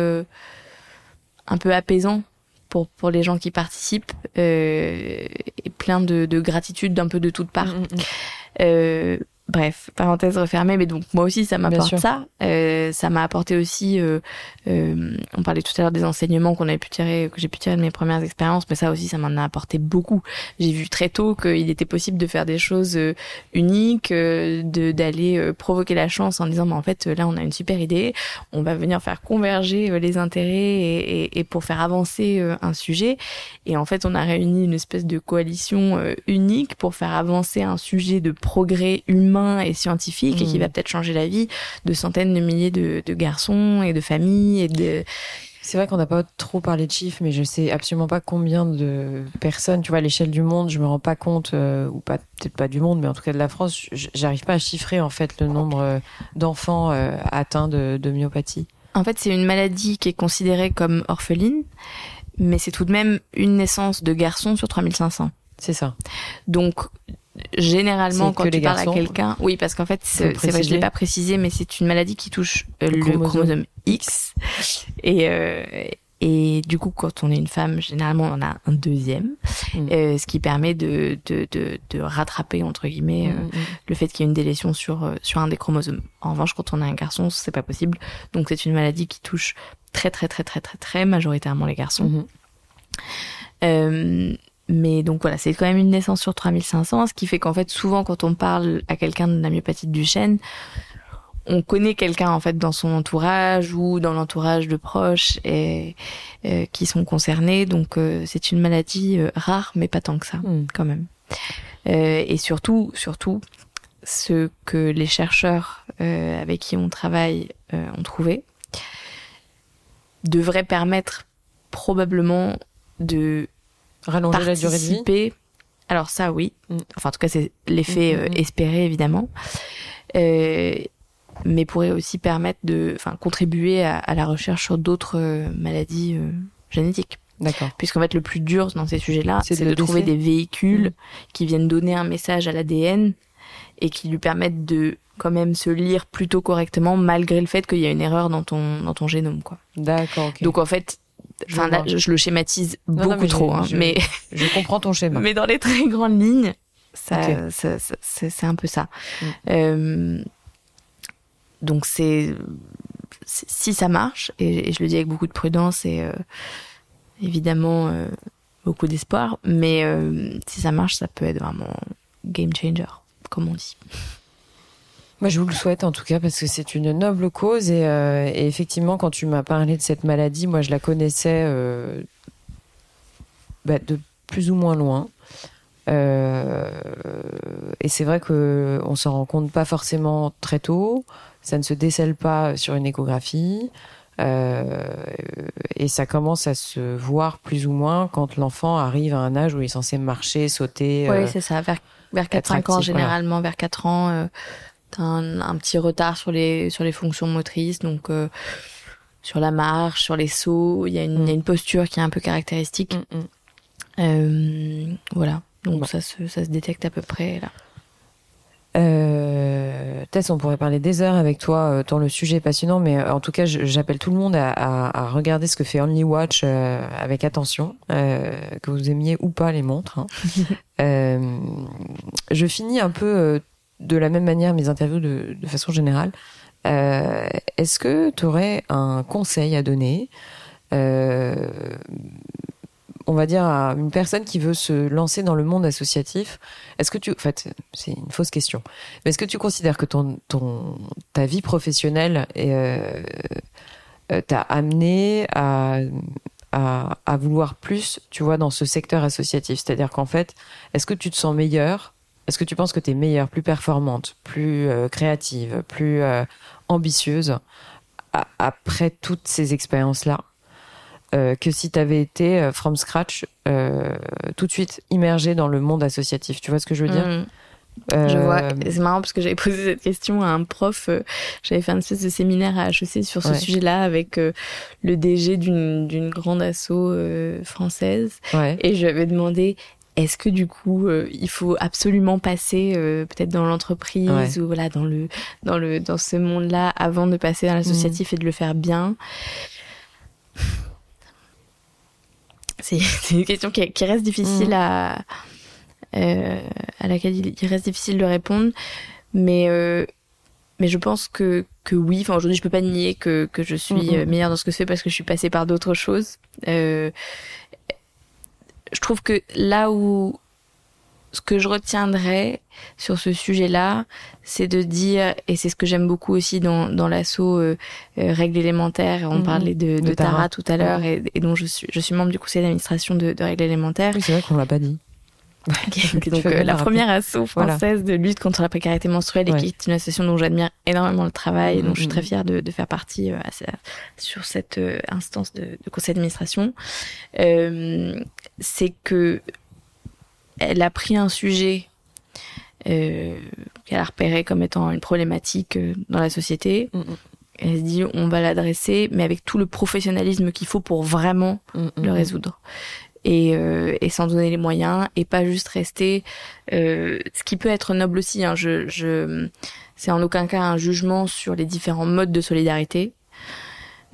un peu apaisant pour pour les gens qui participent euh, et plein de, de gratitude d'un peu de toutes parts. Mm, mm, mm. Euh, Bref, parenthèse refermée, mais donc moi aussi ça m'apporte ça. Euh, ça m'a apporté aussi. Euh, euh, on parlait tout à l'heure des enseignements qu'on avait pu tirer, que j'ai pu tirer de mes premières expériences, mais ça aussi ça m'en a apporté beaucoup. J'ai vu très tôt qu'il était possible de faire des choses euh, uniques, euh, de d'aller euh, provoquer la chance en disant, mais en fait là on a une super idée, on va venir faire converger les intérêts et, et, et, pour faire avancer un sujet. Et en fait on a réuni une espèce de coalition unique pour faire avancer un sujet de progrès humain et scientifique et qui mm. va peut-être changer la vie de centaines de milliers de, garçons et de familles et de c'est vrai qu'on n'a pas trop parlé de chiffres, mais je sais absolument pas combien de personnes, tu vois, à l'échelle du monde, je me rends pas compte, euh, ou pas peut-être pas du monde, mais en tout cas de la France, j'arrive pas à chiffrer en fait le nombre euh, d'enfants euh, atteints de, de myopathie. En fait, c'est une maladie qui est considérée comme orpheline, mais c'est tout de même une naissance de garçon sur 3500. C'est ça. Donc, généralement quand tu parles à quelqu'un, oui, parce qu'en fait, c'est vrai, je l'ai pas précisé, mais c'est une maladie qui touche euh, le, chromosome. X. Et euh, et du coup, quand on est une femme, généralement, on a un deuxième, mm. euh, ce qui permet de, de, de, de rattraper, entre guillemets, mm, euh, mm, le fait qu'il y ait une délétion sur, sur un des chromosomes. En revanche, quand on a un garçon, c'est pas possible. Donc, c'est une maladie qui touche très, très, très, très, très, très majoritairement les garçons. Mm-hmm. Mais donc voilà, c'est quand même une naissance sur 3500, ce qui fait qu'en fait, souvent, quand on parle à quelqu'un de la myopathie du chêne, on connaît quelqu'un en fait dans son entourage ou dans l'entourage de proches et, euh, qui sont concernés. Donc euh, c'est une maladie euh, rare, mais pas tant que ça, hmm. quand même. et surtout, surtout, ce que les chercheurs avec qui on travaille ont trouvé devrait permettre probablement de Rallonger la durée de vie Alors ça, oui. Mm. Enfin, en tout cas, c'est l'effet mm, mm, euh, espéré, évidemment. Euh, mais pourrait aussi permettre de, enfin, contribuer à, la recherche sur d'autres euh, maladies euh, génétiques. D'accord. Puisqu'en fait, le plus dur dans ces sujets-là, c'est de, trouver des véhicules qui viennent donner un message à l'ADN et qui lui permettent de quand même se lire plutôt correctement malgré le fait qu'il y a une erreur dans ton dans ton génome quoi. D'accord. Donc en fait Enfin, là, je, le schématise beaucoup trop, hein, mais je comprends ton schéma. mais dans les très grandes lignes, ça, ça, c'est un peu ça. Mm. Euh, donc c'est si ça marche, et, je le dis avec beaucoup de prudence et euh, évidemment euh, beaucoup d'espoir, mais si ça marche, ça peut être vraiment game changer, comme on dit. Moi, je vous le souhaite en tout cas parce que c'est une noble cause et, et effectivement, quand tu m'as parlé de cette maladie, moi, je la connaissais bah, de plus ou moins loin. Euh, et c'est vrai que on s'en rend compte pas forcément très tôt. Ça ne se décèle pas sur une échographie. Euh, et ça commence à se voir plus ou moins quand l'enfant arrive à un âge où il est censé marcher, sauter. Oui, euh, c'est ça. Vers, vers 4-5 ans, généralement, vers 4 ans, un, petit retard sur les, sur les fonctions motrices. Donc, euh, sur la marche, sur les sauts, il y, a une, y a mm. une posture qui est un peu caractéristique. Mm, mm. Euh, voilà. Donc ça, se, ça se détecte à peu près là. Euh, Tess, on pourrait parler des heures avec toi, euh, tant le sujet est passionnant, mais en tout cas, j'appelle tout le monde à, à, regarder ce que fait Only Watch euh, avec attention, que vous aimiez ou pas les montres. Hein. je finis un peu de la même manière mes interviews de, façon générale. Est-ce que tu aurais un conseil à donner on va dire, à une personne qui veut se lancer dans le monde associatif, est-ce que tu, en fait, c'est une fausse question, mais est-ce que tu considères que ton, ta vie professionnelle euh, euh, t'a amené à, à, à, vouloir plus, tu vois, dans ce secteur associatif? C'est-à-dire qu'en fait, est-ce que tu te sens meilleure Est-ce que tu penses que tu es meilleure, plus performante, plus euh, créative, plus ambitieuse après toutes ces expériences-là euh, que si tu avais été euh, from scratch euh, tout de suite immergé dans le monde associatif? Tu vois ce que je veux dire? Mm. Je vois. C'est marrant parce que j'avais posé cette question à un prof. j'avais fait un espèce de séminaire à HEC sur ce sujet-là avec le DG d'une grande asso française. Et je lui avais demandé est-ce que du coup il faut absolument passer peut-être dans l'entreprise ou voilà dans le dans le dans ce monde-là avant de passer dans l'associatif et de le faire bien? C'est une question qui, reste difficile mm. à euh, à laquelle il, reste difficile de répondre, mais euh, mais je pense que que oui. Enfin aujourd'hui, je peux pas nier que que je suis euh, meilleure dans ce que je fais parce que je suis passée par d'autres choses. Euh, je trouve que là où ce que je retiendrai sur ce sujet-là, c'est de dire, et c'est ce que j'aime beaucoup aussi dans, dans l'assaut euh, euh, Règles élémentaires, on mhm. parlait de, de, Tara. tout à l'heure, et, et, dont je suis, je suis membre du conseil d'administration de, de Règles élémentaires. Oui, c'est vrai qu'on l'a pas dit. donc euh, la première asso française de lutte contre la précarité menstruelle et qui est une association dont j'admire énormément le travail et dont je suis très mhm. fière de, de faire partie euh, sur cette instance de, de conseil d'administration, c'est que elle a pris un sujet euh, qu'elle a repéré comme étant une problématique euh, dans la société. Mm, mm. Elle se dit on va l'adresser, mais avec tout le professionnalisme qu'il faut pour vraiment mm, le résoudre. Et, euh, et s'en donner les moyens et pas juste rester euh, ce qui peut être noble aussi hein, je, je c'est en aucun cas un jugement sur les différents modes de solidarité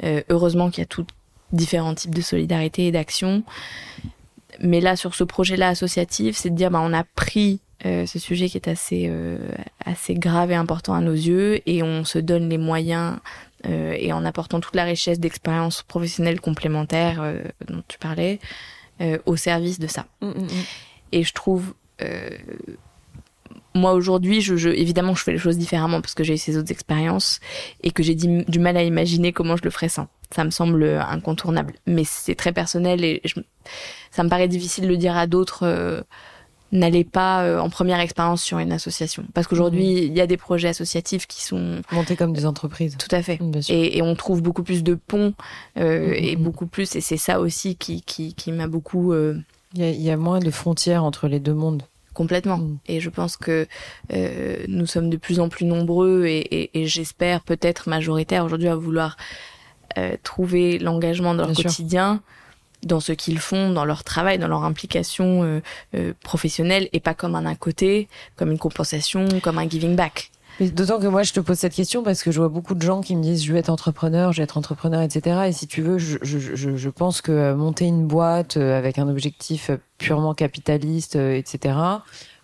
heureusement qu'il y a tout différents types de solidarité et d'action mais là, sur ce projet-là associatif, c'est de dire, bah, on a pris euh, ce sujet qui est assez, euh, assez grave et important à nos yeux et on se donne les moyens euh, et en apportant toute la richesse d'expériences professionnelles complémentaires euh, dont tu parlais euh, au service de ça. Mm, mm, mm. Et je trouve moi aujourd'hui, je, je, évidemment, je fais les choses différemment parce que j'ai eu ces autres expériences et que j'ai du mal à imaginer comment je le ferais sans ça me semble incontournable. Mais c'est très personnel et je, ça me paraît difficile de le dire à d'autres. Euh, n'allez pas euh, en première expérience sur une association. Parce qu'aujourd'hui, mhm. il y a des projets associatifs qui sont... Montés comme des entreprises. Tout à fait. Et, et, on trouve beaucoup plus de ponts euh, mhm. et beaucoup plus... Et c'est ça aussi qui, qui, qui m'a beaucoup... Il y, a, y, a, moins de frontières entre les deux mondes. Complètement. Mhm. Et je pense que nous sommes de plus en plus nombreux et, et, et j'espère peut-être majoritaires aujourd'hui à vouloir euh, trouver l'engagement dans leur quotidien dans ce qu'ils font, dans leur travail, dans leur implication professionnelle, et pas comme un à côté, comme une compensation, comme un giving back. D'autant que moi, je te pose cette question parce que je vois beaucoup de gens qui me disent je veux être entrepreneur, je veux être entrepreneur, etc. Et si tu veux, je, je, je pense que euh, monter une boîte euh, avec un objectif euh, purement capitaliste, etc.,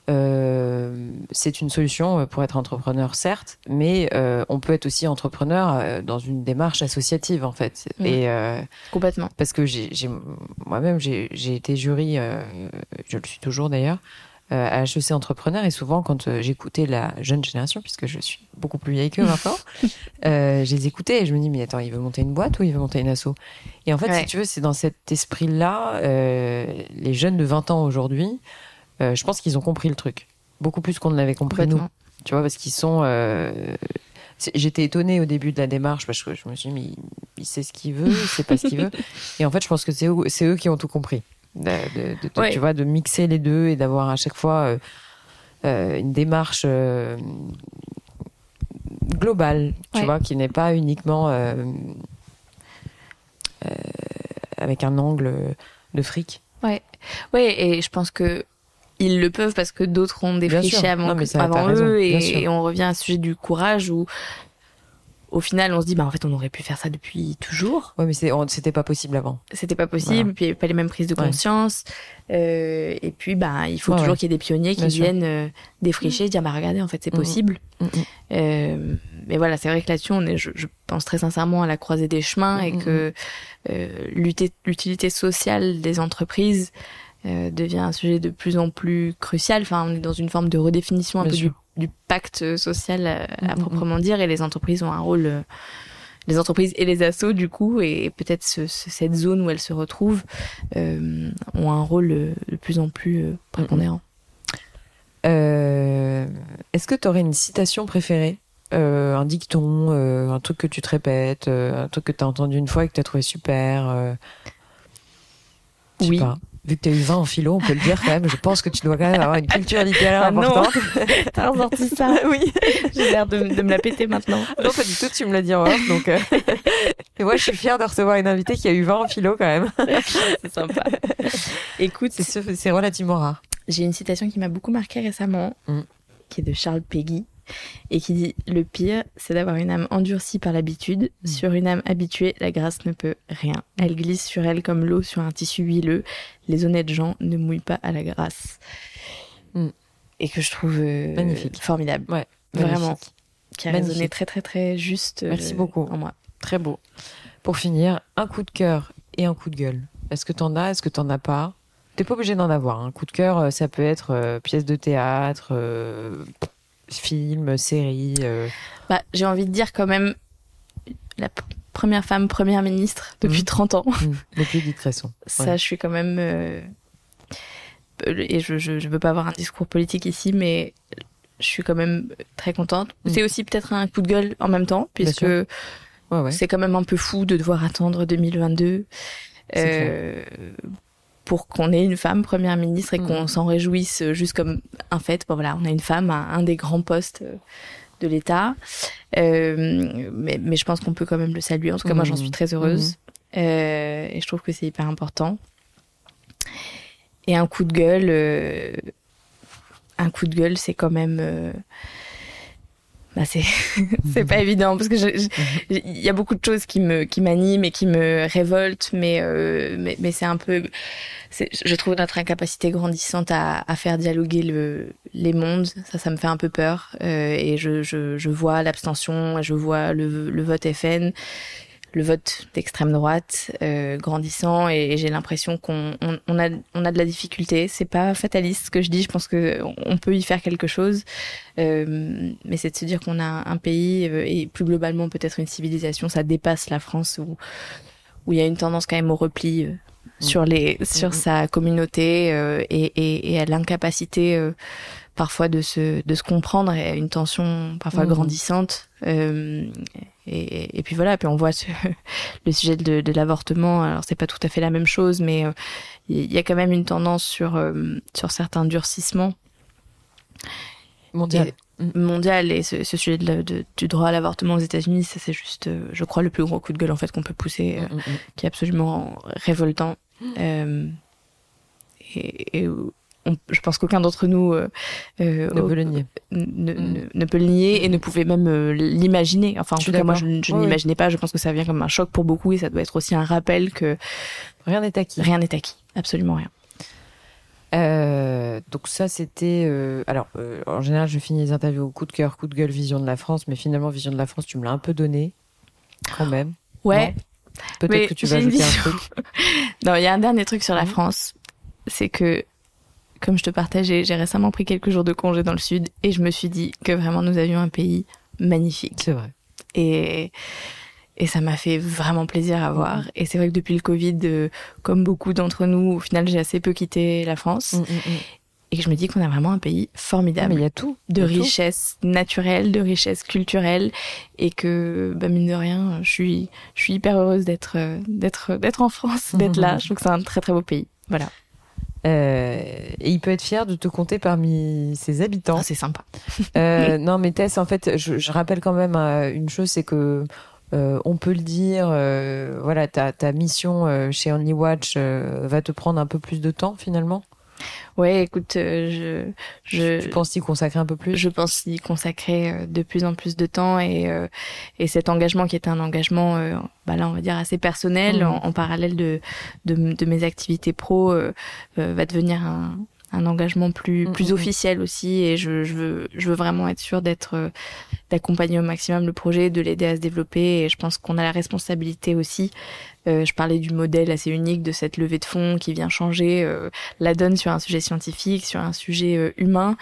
euh, c'est une solution pour être entrepreneur, certes, mais euh, on peut être aussi entrepreneur dans une démarche associative, en fait. Mmh. Et, euh, Complètement. Parce que moi-même, j'ai été jury, je le suis toujours d'ailleurs, euh, à HEC Entrepreneur et souvent quand euh, j'écoutais la jeune génération, puisque je suis beaucoup plus vieille que maintenant, euh, je les écoutais et je me dis mais attends, il veut monter une boîte ou il veut monter une asso? Et en fait, si tu veux, c'est dans cet esprit-là, les jeunes de 20 ans aujourd'hui, je pense qu'ils ont compris le truc, beaucoup plus qu'on ne l'avait compris nous. Tu vois, parce qu'ils sont... J'étais étonnée au début de la démarche parce que je me suis dit, mais il, sait ce qu'il veut, il sait pas ce qu'il veut. Et en fait, je pense que c'est eux qui ont tout compris de, tu vois, de mixer les deux et d'avoir à chaque fois euh, euh, une démarche euh, globale, tu vois, qui n'est pas uniquement avec un angle de fric. Ouais, ouais, et je pense que ils le peuvent parce que d'autres ont défriché avant, avant eux et, et, on revient à ce sujet du courage où au final, on se dit, bah, en fait, on aurait pu faire ça depuis toujours. Oui, mais c'était pas possible avant. C'était pas possible, puis il n'y avait pas les mêmes prises de conscience. Euh, et puis, bah, il faut toujours qu'il y ait des pionniers qui viennent euh, défricher, dire, bah, regardez, en fait, c'est mm, mm. possible. Mm, euh, mais voilà, c'est vrai que là-dessus, on est, je, pense très sincèrement à la croisée des chemins et que l'utilité sociale des entreprises devient un sujet de plus en plus crucial. Enfin, on est dans une forme de redéfinition un peu du du pacte social à, mm, mm, proprement mm. dire et les entreprises ont un rôle euh, les entreprises et les assos du coup et peut-être cette zone où elles se retrouvent euh, ont un rôle euh, de plus en plus prépondérant. Est-ce que tu aurais une citation préférée? Un dicton, un truc que tu te répètes, un truc que tu as entendu une fois et que tu as trouvé super Oui vu que tu as eu 20 en philo, on peut le dire quand même, je pense que tu dois quand même avoir une culture littéraire ah importante. T'as ressorti ça Oui. J'ai l'air de, me la péter maintenant. Non, pas du tout, tu me l'as dit en off, donc... Euh, et moi, je suis fière de recevoir une invitée qui a eu 20 en philo quand même. C'est sympa. Écoute... C'est relativement rare. J'ai une citation qui m'a beaucoup marquée récemment, mm. qui est de Charles Peggy et qui dit Le pire, c'est d'avoir une âme endurcie par l'habitude. Mm. Sur une âme habituée, la grâce ne peut rien. Elle glisse sur elle comme l'eau sur un tissu huileux. Les honnêtes gens ne mouillent pas à la grâce. Mm. Et que je trouve euh, magnifique, formidable. Ouais, vraiment. Qui a résonné très, très, très juste. Merci euh, beaucoup. En moi. Très beau. Pour finir, un coup de cœur et un coup de gueule. Est-ce que t'en as Est-ce que t'en as pas? T'es pas obligé d'en avoir. Un coup de cœur, euh, ça peut être pièce de théâtre, films, séries euh. bah, J'ai envie de dire quand même la première femme première ministre depuis 30 mmh. ans. Mmh. Depuis Guy. Ça, je suis quand même... Euh, et je, je, veux pas avoir un discours politique ici, mais je suis quand même très contente. Mmh. C'est aussi peut-être un coup de gueule en même temps, puisque c'est quand même un peu fou de devoir attendre 2022 pour qu'on ait une femme première ministre et qu'on mm. s'en réjouisse juste comme un fait. Bon voilà, on a une femme à un des grands postes euh, de l'État, euh, mais, mais, je pense qu'on peut quand même le saluer. En tout cas, moi, j'en suis très heureuse mm. euh, et je trouve que c'est hyper important. Et un coup de gueule, euh, un coup de gueule, c'est quand même bah c'est c'est pas évident parce que il y a beaucoup de choses qui me qui m'animent et qui me révoltent mais euh, mais, mais c'est un peu je trouve notre incapacité grandissante à, à faire dialoguer le, les mondes. Ça ça me fait un peu peur euh, et je, je, je vois l'abstention je vois le, le vote FN le vote d'extrême droite euh, grandissant et, j'ai l'impression qu'on on, a on a de la difficulté. C'est pas fataliste ce que je dis. Je pense que on peut y faire quelque chose, euh, mais c'est de se dire qu'on a un pays euh, et plus globalement peut-être une civilisation. Ça dépasse la France où où il y a une tendance quand même au repli euh, sur les sur mm-hmm. sa communauté euh, et, et, et à l'incapacité parfois de se de se comprendre et une tension parfois mm-hmm. grandissante euh, et, et, puis voilà, puis on voit ce, le sujet de, de l'avortement. Alors c'est pas tout à fait la même chose, mais euh, il y a quand même une tendance sur euh, sur certains durcissements mondial. Et, mondial et ce, ce sujet de, du droit à l'avortement aux États-Unis, ça c'est juste, je crois, le plus gros coup de gueule en fait qu'on peut pousser, mm, mm, mm. qui est absolument révoltant. et, je pense qu'aucun d'entre nous euh, euh, ne, peut le nier. Ne, peut le nier et ne pouvait même euh, l'imaginer. Enfin, en tout cas, moi, je, je n'imaginais pas. Je pense que ça vient comme un choc pour beaucoup et ça doit être aussi un rappel que rien n'est acquis. Rien n'est acquis, absolument rien. donc ça, c'était... alors, en général, je finis les interviews au coup de cœur, coup de gueule, Vision de la France, mais finalement, Vision de la France, tu me l'as un peu donné, quand même. Ouais. Peut-être que tu vas ajouter un truc. non, il y a un dernier truc sur la France, c'est que comme je te partageais, j'ai récemment pris quelques jours de congé dans le sud et je me suis dit que vraiment nous avions un pays magnifique. C'est vrai. Et, et ça m'a fait vraiment plaisir à voir. Mm-hmm. Et c'est vrai que depuis le Covid, euh, comme beaucoup d'entre nous, au final, j'ai assez peu quitté la France. Mm, mm, et que je me dis qu'on a vraiment un pays formidable. il y a tout. De richesse naturelle, de richesse culturelle. Et que, bah, mine de rien, je suis, je suis hyper heureuse d'être, d'être, d'être en France, d'être là. Je trouve que c'est un très très beau pays. Voilà. Euh, et il peut être fier de te compter parmi ses habitants. Ah, c'est sympa. euh, non, mais Tess, en fait, je, je rappelle quand même euh, une chose, c'est que euh, on peut le dire, euh, voilà, ta, ta mission chez Only Watch va te prendre un peu plus de temps finalement. Ouais, écoute, euh, je, je. Tu penses y consacrer un peu plus? Je pense y consacrer euh, de plus en plus de temps et euh, et cet engagement qui est un engagement, bah là on va dire assez personnel mmh. en, parallèle de, de, de mes activités pro va devenir un un engagement plus mmh, plus mmh, officiel aussi et je, je veux je veux vraiment être sûre d'être d'accompagner au maximum le projet de l'aider à se développer et je pense qu'on a la responsabilité aussi euh, je parlais du modèle assez unique de cette levée de fonds qui vient changer euh, la donne sur un sujet scientifique, sur un sujet euh, humain.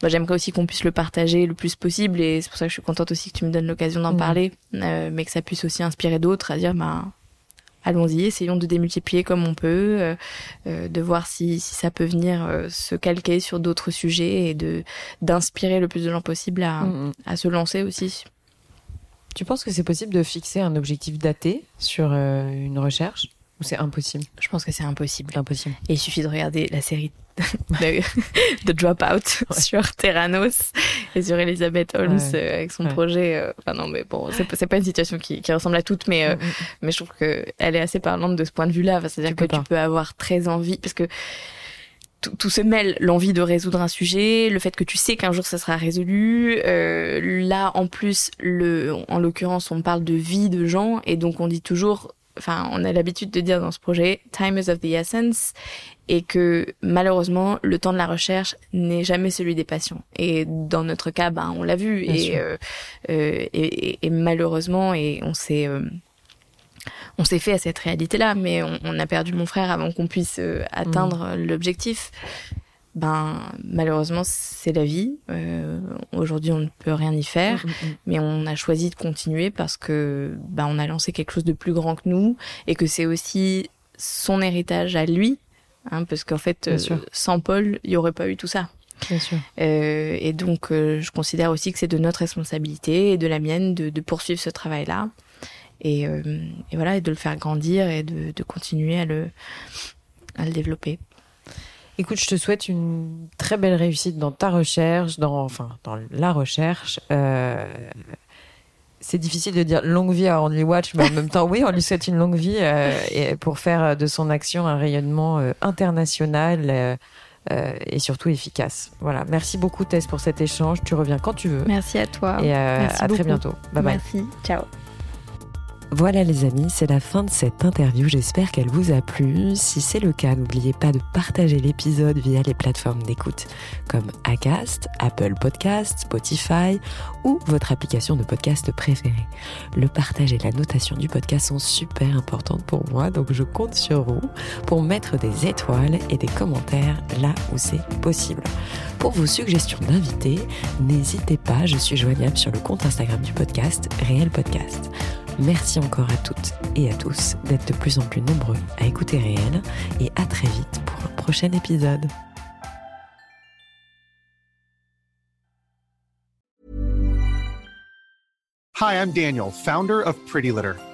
Bah, J'aimerais aussi qu'on puisse le partager le plus possible et c'est pour ça que je suis contente aussi que tu me donnes l'occasion d'en mmh. parler, mais que ça puisse aussi inspirer d'autres à dire bah allons-y, essayons de démultiplier comme on peut, de voir si, si, ça peut venir se calquer sur d'autres sujets et de d'inspirer le plus de gens possible à, mmh, mmh. à se lancer aussi. Tu penses que c'est possible de fixer un objectif daté sur euh, une recherche? Ou c'est impossible? Je pense que c'est impossible. Impossible. Et il suffit de regarder la série de, Dropout sur Terranos et sur Elizabeth Holmes euh, avec son projet. Euh, enfin non, mais bon, c'est pas une situation qui, qui, ressemble à toutes, mais mm, mm, mm. mais je trouve que elle est assez parlante de ce point de vue-là. C'est-à-dire que tu peux avoir très envie parce que tout, se mêle, l'envie de résoudre un sujet, le fait que tu sais qu'un jour ça sera résolu. Euh, là, en plus, le, en l'occurrence, on parle de vie de gens et donc on dit toujours, enfin, on a l'habitude de dire dans ce projet, time is of the essence, et que malheureusement, le temps de la recherche n'est jamais celui des patients. Et dans notre cas, ben, on l'a vu et, euh, euh, et, et, malheureusement, et on s'est euh, on s'est fait à cette réalité-là, mais on, a perdu mon frère avant qu'on puisse atteindre mm. l'objectif. Ben malheureusement c'est la vie. Euh, aujourd'hui on ne peut rien y faire, mm, mm, mais on a choisi de continuer parce que ben on a lancé quelque chose de plus grand que nous et que c'est aussi son héritage à lui, hein, parce qu'en fait euh, sans Paul il y aurait pas eu tout ça. Bien sûr. et donc, je considère aussi que c'est de notre responsabilité et de la mienne de, de poursuivre ce travail-là et, euh, et, voilà et de le faire grandir et de, de continuer à le à le développer. Écoute, je te souhaite une très belle réussite dans ta recherche, dans enfin dans la recherche. Euh, c'est difficile de dire longue vie à Only Watch, mais en même temps, oui, on lui souhaite une longue vie euh, et pour faire de son action un rayonnement euh, international euh, et surtout efficace. Voilà. Merci beaucoup Tess pour cet échange. Tu reviens quand tu veux. Merci à toi. Et à très bientôt. Bye bye. Merci. Ciao. Voilà les amis, c'est la fin de cette interview, j'espère qu'elle vous a plu. Si c'est le cas, n'oubliez pas de partager l'épisode via les plateformes d'écoute comme Acast, Apple Podcast, Spotify ou votre application de podcast préférée. Le partage et la notation du podcast sont super importantes pour moi, donc je compte sur vous pour mettre des étoiles et des commentaires là où c'est possible. Pour vos suggestions d'invités, n'hésitez pas, je suis joignable sur le compte Instagram du podcast, Réel Podcast. Merci encore à toutes et à tous d'être de plus en plus nombreux à écouter Réel et à très vite pour un prochain épisode. Hi, I'm Daniel, founder of Pretty Litter.